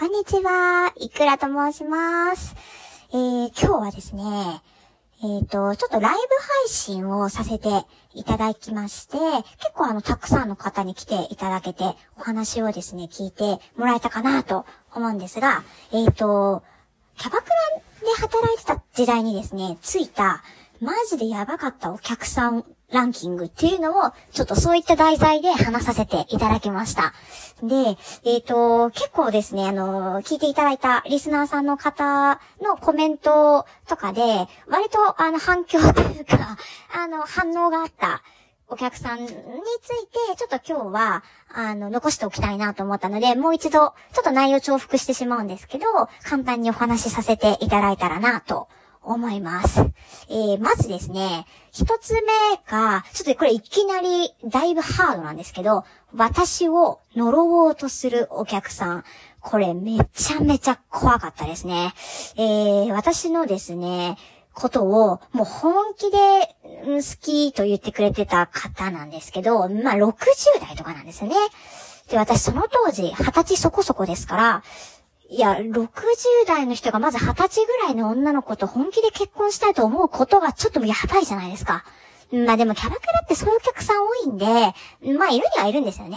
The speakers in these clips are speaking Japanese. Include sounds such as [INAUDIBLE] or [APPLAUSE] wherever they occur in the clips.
こんにちは。いくらと申します。えー、今日はですね、えっ、と、ちょっとライブ配信をさせていただきまして、結構あの、たくさんの方に来ていただけて、お話をですね、聞いてもらえたかなと思うんですが、えっ、と、キャバクラで働いてた時代にですね、ついた、マジでやばかったお客さんランキングっていうのを、ちょっとそういった題材で話させていただきました。で、えっ、と、結構ですね、あの、聞いていただいたリスナーさんの方のコメントとかで、割とあの反響というか、[LAUGHS] あの、反応があったお客さんについて、ちょっと今日は、あの、残しておきたいなと思ったので、もう一度、ちょっと内容重複してしまうんですけど、簡単にお話しさせていただいたらなと思います。えー、まずですね、一つ目が、ちょっとこれいきなりだいぶハードなんですけど、私を呪おうとするお客さん。これめちゃめちゃ怖かったですね。えー、私のですね、ことを、もう本気で好きと言ってくれてた方なんですけど、まあ60代とかなんですよね。で、私その当時、20歳そこそこですから、いや、60代の人がまず20歳ぐらいの女の子と本気で結婚したいと思うことがちょっとやばいじゃないですか。まあでもキャバクラってそういうお客さん多いんで、まあいるにはいるんですよね。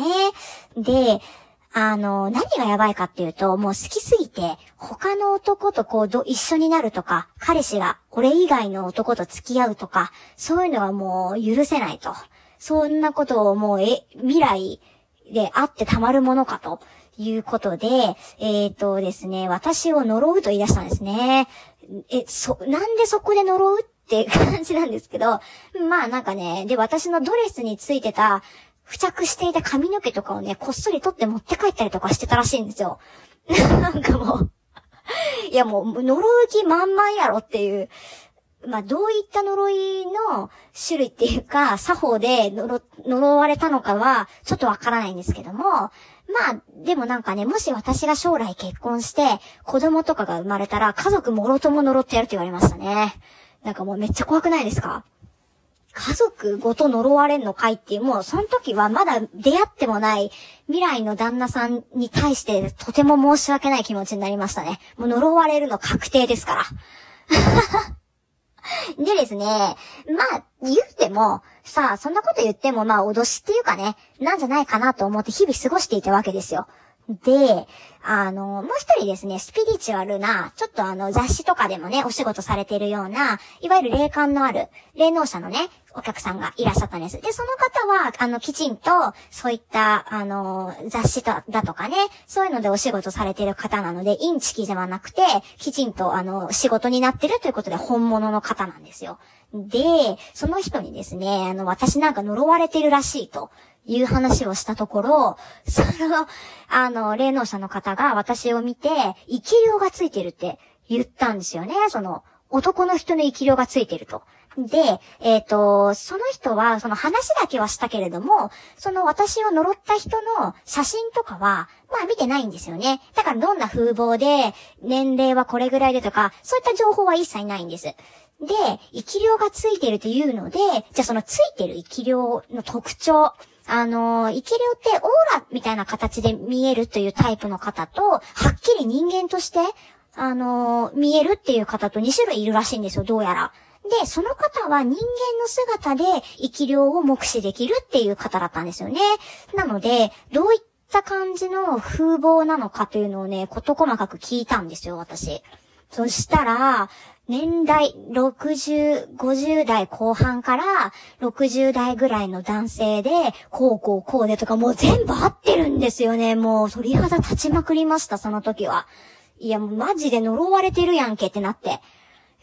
で、あの、何がやばいかっていうと、もう好きすぎて、他の男とこうど、一緒になるとか、彼氏が俺以外の男と付き合うとか、そういうのはもう許せないと。そんなことをもう、え、未来であってたまるものかということで、えっ、とですね、私を呪うと言い出したんですね。え、そ、なんでそこで呪うって [LAUGHS] 感じなんですけど、まあなんかね、で、私のドレスについてた、付着していた髪の毛とかをね、こっそり取って持って帰ったりとかしてたらしいんですよ。[LAUGHS] なんかもう、いやもう、呪う気満々やろっていう、まあ、どういった呪いの種類っていうか、作法で呪、呪われたのかは、ちょっとわからないんですけども、まあ、でもなんかね、もし私が将来結婚して、子供とかが生まれたら、家族もろとも呪ってやるって言われましたね。なんかもうめっちゃ怖くないですか？家族ごと呪われんのかいっていう、もうその時はまだ出会ってもない未来の旦那さんに対してとても申し訳ない気持ちになりましたね。もう呪われるの確定ですから。[LAUGHS] でですね、まあ、言っても、さあ、そんなこと言っても、まあ、脅しっていうかね、なんじゃないかなと思って日々過ごしていたわけですよ。で、あの、もう一人ですね、スピリチュアルな、ちょっとあの、雑誌とかでもね、お仕事されてるような、いわゆる霊感のある、霊能者のね、お客さんがいらっしゃったんです。で、その方は、あの、きちんと、そういった、あの、雑誌だだとかね、そういうのでお仕事されてる方なので、インチキではなくて、きちんと、あの、仕事になってるということで、本物の方なんですよ。で、その人にですね、あの、私なんか呪われてるらしいと。いう話をしたところ、その、あの、霊能者の方が私を見て、生き量がついてるって言ったんですよね。その、男の人の生き量がついてると。で、えっ、と、その人は、その話だけはしたけれども、その私を呪った人の写真とかは、まあ見てないんですよね。だからどんな風貌で、年齢はこれぐらいでとか、そういった情報は一切ないんです。で、生き量がついてるというので、じゃあそのついてる生き量の特徴、あの、生き量ってオーラみたいな形で見えるというタイプの方と、はっきり人間として、あの、見えるっていう方と2種類いるらしいんですよ、どうやら。で、その方は人間の姿で生き量を目視できるっていう方だったんですよね。なので、どういった感じの風貌なのかというのをね、こと細かく聞いたんですよ、私。そしたら、年代60、50代後半から60代ぐらいの男性で、こうこうこうでとかもう全部合ってるんですよね。もう鳥肌立ちまくりました、その時は。いや、もうマジで呪われてるやんけってなって。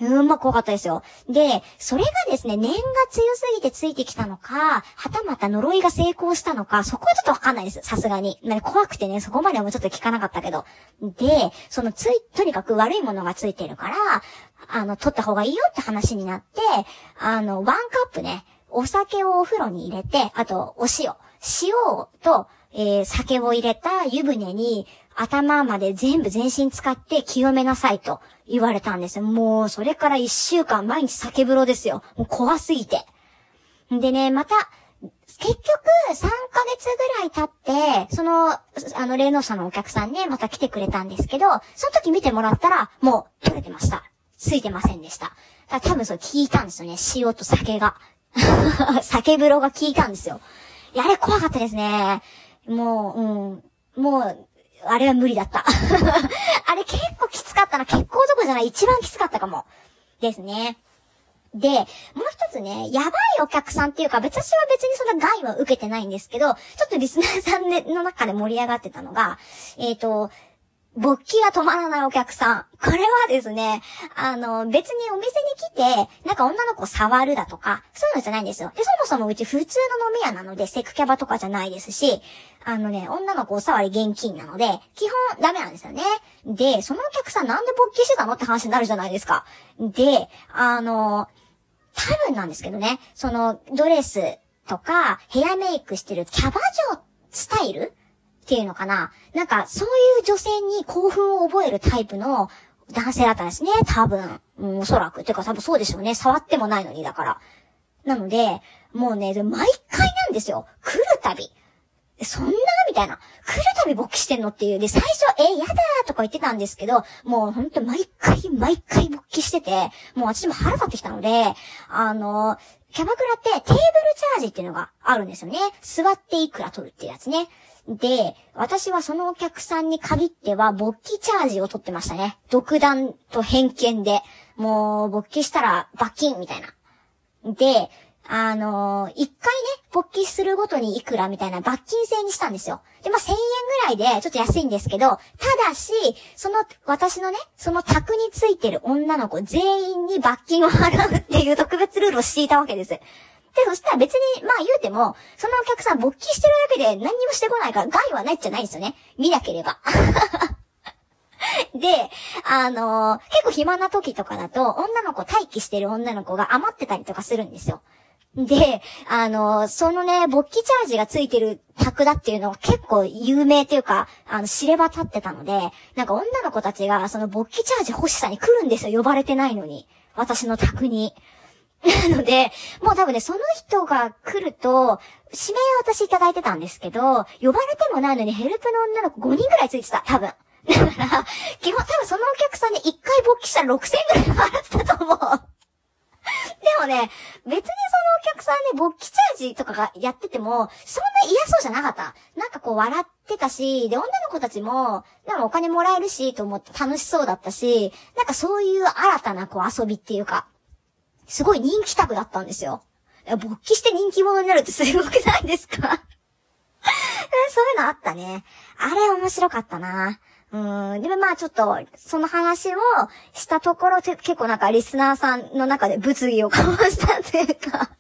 うん、まあ怖かったですよ。で、それがですね、念が強すぎてついてきたのか、はたまた呪いが成功したのか、そこはちょっとわかんないです。さすがに。ね怖くてね、そこまでもちょっと聞かなかったけど。で、そのつい、とにかく悪いものがついてるから、あの、取った方がいいよって話になって、あの、ワンカップね、お酒をお風呂に入れて、あと、お塩。塩と、えー、酒を入れた湯船に、頭まで全部全身使って清めなさいと言われたんですよ。もう、それから一週間毎日酒風呂ですよ。もう怖すぎて。でね、また、結局、3ヶ月ぐらい経って、その、あの、霊能者のお客さんね、また来てくれたんですけど、その時見てもらったら、もう、取れてました。ついてませんでした。だ多分そう聞いたんですよね。塩と酒が。[LAUGHS] 酒風呂が効いたんですよ。いや、あれ怖かったですね。もう、うん。もう、あれは無理だった。[LAUGHS] あれ結構きつかったな。結構どこじゃない一番きつかったかも。ですね。で、もう一つね、やばいお客さんっていうか、私は別にそんな害は受けてないんですけど、ちょっとリスナーさんの中で盛り上がってたのが、えっ、ー、と、勃起が止まらないお客さん。これはですね、あの、別にお店に来て、なんか女の子触るだとか、そういうのじゃないんですよ。で、そもそもうち普通の飲み屋なので、セクキャバとかじゃないですし、あのね、女の子お触り現金なので、基本ダメなんですよね。で、そのお客さんなんで勃起してたのって話になるじゃないですか。で、あの、多分なんですけどね、その、ドレスとか、ヘアメイクしてるキャバ嬢スタイルっていうのかななんか、そういう女性に興奮を覚えるタイプの男性だったんですね。多分。うん、おそらく。てか多分そうでしょうね。触ってもないのに、だから。なので、もうね、毎回なんですよ。来るたび。そんな？みたいな。来るたび勃起してんのっていう。で、最初、え、やだーとか言ってたんですけど、もうほんと毎回毎回勃起してて、もう私も腹立ってきたので、あの、キャバクラってテーブルチャージっていうのがあるんですよね。座っていくら取るっていうやつね。で、私はそのお客さんに限っては、勃起チャージを取ってましたね。独断と偏見で、もう、勃起したら罰金みたいな。で、あのー、一回ね、勃起するごとにいくらみたいな罰金制にしたんですよ。で、まあ、1000円ぐらいで、ちょっと安いんですけど、ただし、その、私のね、その宅についてる女の子全員に罰金を払うっていう特別ルールを敷いたわけです。で、そしたら別に、まあ言うても、そのお客さん勃起してるだけで何にもしてこないから害はないじゃないんですよね。見なければ。[LAUGHS] で、あのー、結構暇な時とかだと、女の子、待機してる女の子が余ってたりとかするんですよ。で、あの、そのね、勃起チャージがついてる宅だっていうのは結構有名っていうか、あの、知れば立ってたので、なんか女の子たちがその勃起チャージ欲しさに来るんですよ、呼ばれてないのに。私の宅に。[LAUGHS] なので、もう多分ね、その人が来ると、指名は私いただいてたんですけど、呼ばれてもないのにヘルプの女の子5人ぐらいついてた、多分。だから、基本多分そのお客さんに1回勃起したら6000ぐらい払ってたと思う。でもね、別にそのお客さんね、勃起チャージとかがやってても、そんな嫌そうじゃなかった。なんかこう笑ってたし、で、女の子たちも、なんかお金もらえるし、と思って楽しそうだったし、なんかそういう新たなこう遊びっていうか、すごい人気客だったんですよ。勃起して人気者になるってすごくないですか？[LAUGHS] そういうのあったね。あれ面白かったな。うん。でもまあちょっと、その話をしたところ、結構なんかリスナーさんの中で物議を交わしたというか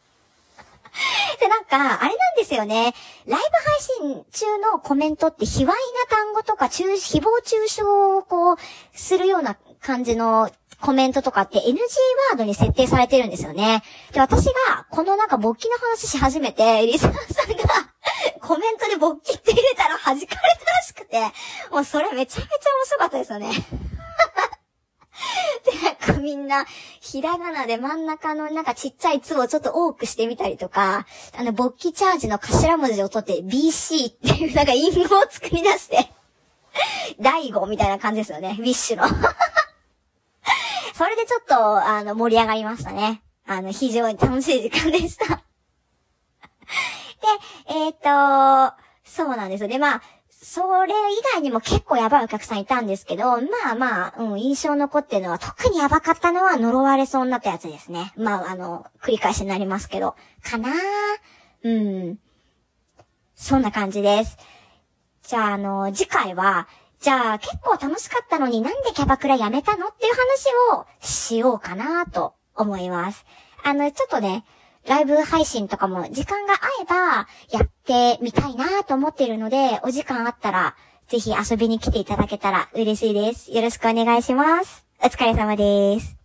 [LAUGHS] で、なんか、あれなんですよね。ライブ配信中のコメントって、卑猥な単語とか、中、誹謗中傷をこう、するような感じのコメントとかって NG ワードに設定されてるんですよね。で、私が、このなんか勃起の話し始めて、リスナーさんがコメントで勃起って入れたら弾かれたらしくて、もうそれめちゃめちゃ面白かったですよね。で、なんかみんな、ひらがなで真ん中のなんかちっちゃい「つ」をちょっと多くしてみたりとか、あの、勃起チャージの頭文字を取って BC っていうなんか隠語を作り出して、第5みたいな感じですよね。ウィッシュの。それでちょっと、あの、盛り上がりましたね。あの、非常に楽しい時間でした。で、えっ、と、そうなんですよ。で、まあ、それ以外にも結構やばいお客さんいたんですけど、まあまあ、うん、印象残ってるのは、特にやばかったのは呪われそうになったやつですね。まあ、あの、繰り返しになりますけど、かなうん。そんな感じです。じゃあ、あの、次回は、じゃあ、結構楽しかったのになんでキャバクラやめたのっていう話をしようかなと思います。あの、ちょっとね、ライブ配信とかも時間が合えばやってみたいなと思ってるので、お時間あったらぜひ遊びに来ていただけたら嬉しいです。よろしくお願いします。お疲れ様です。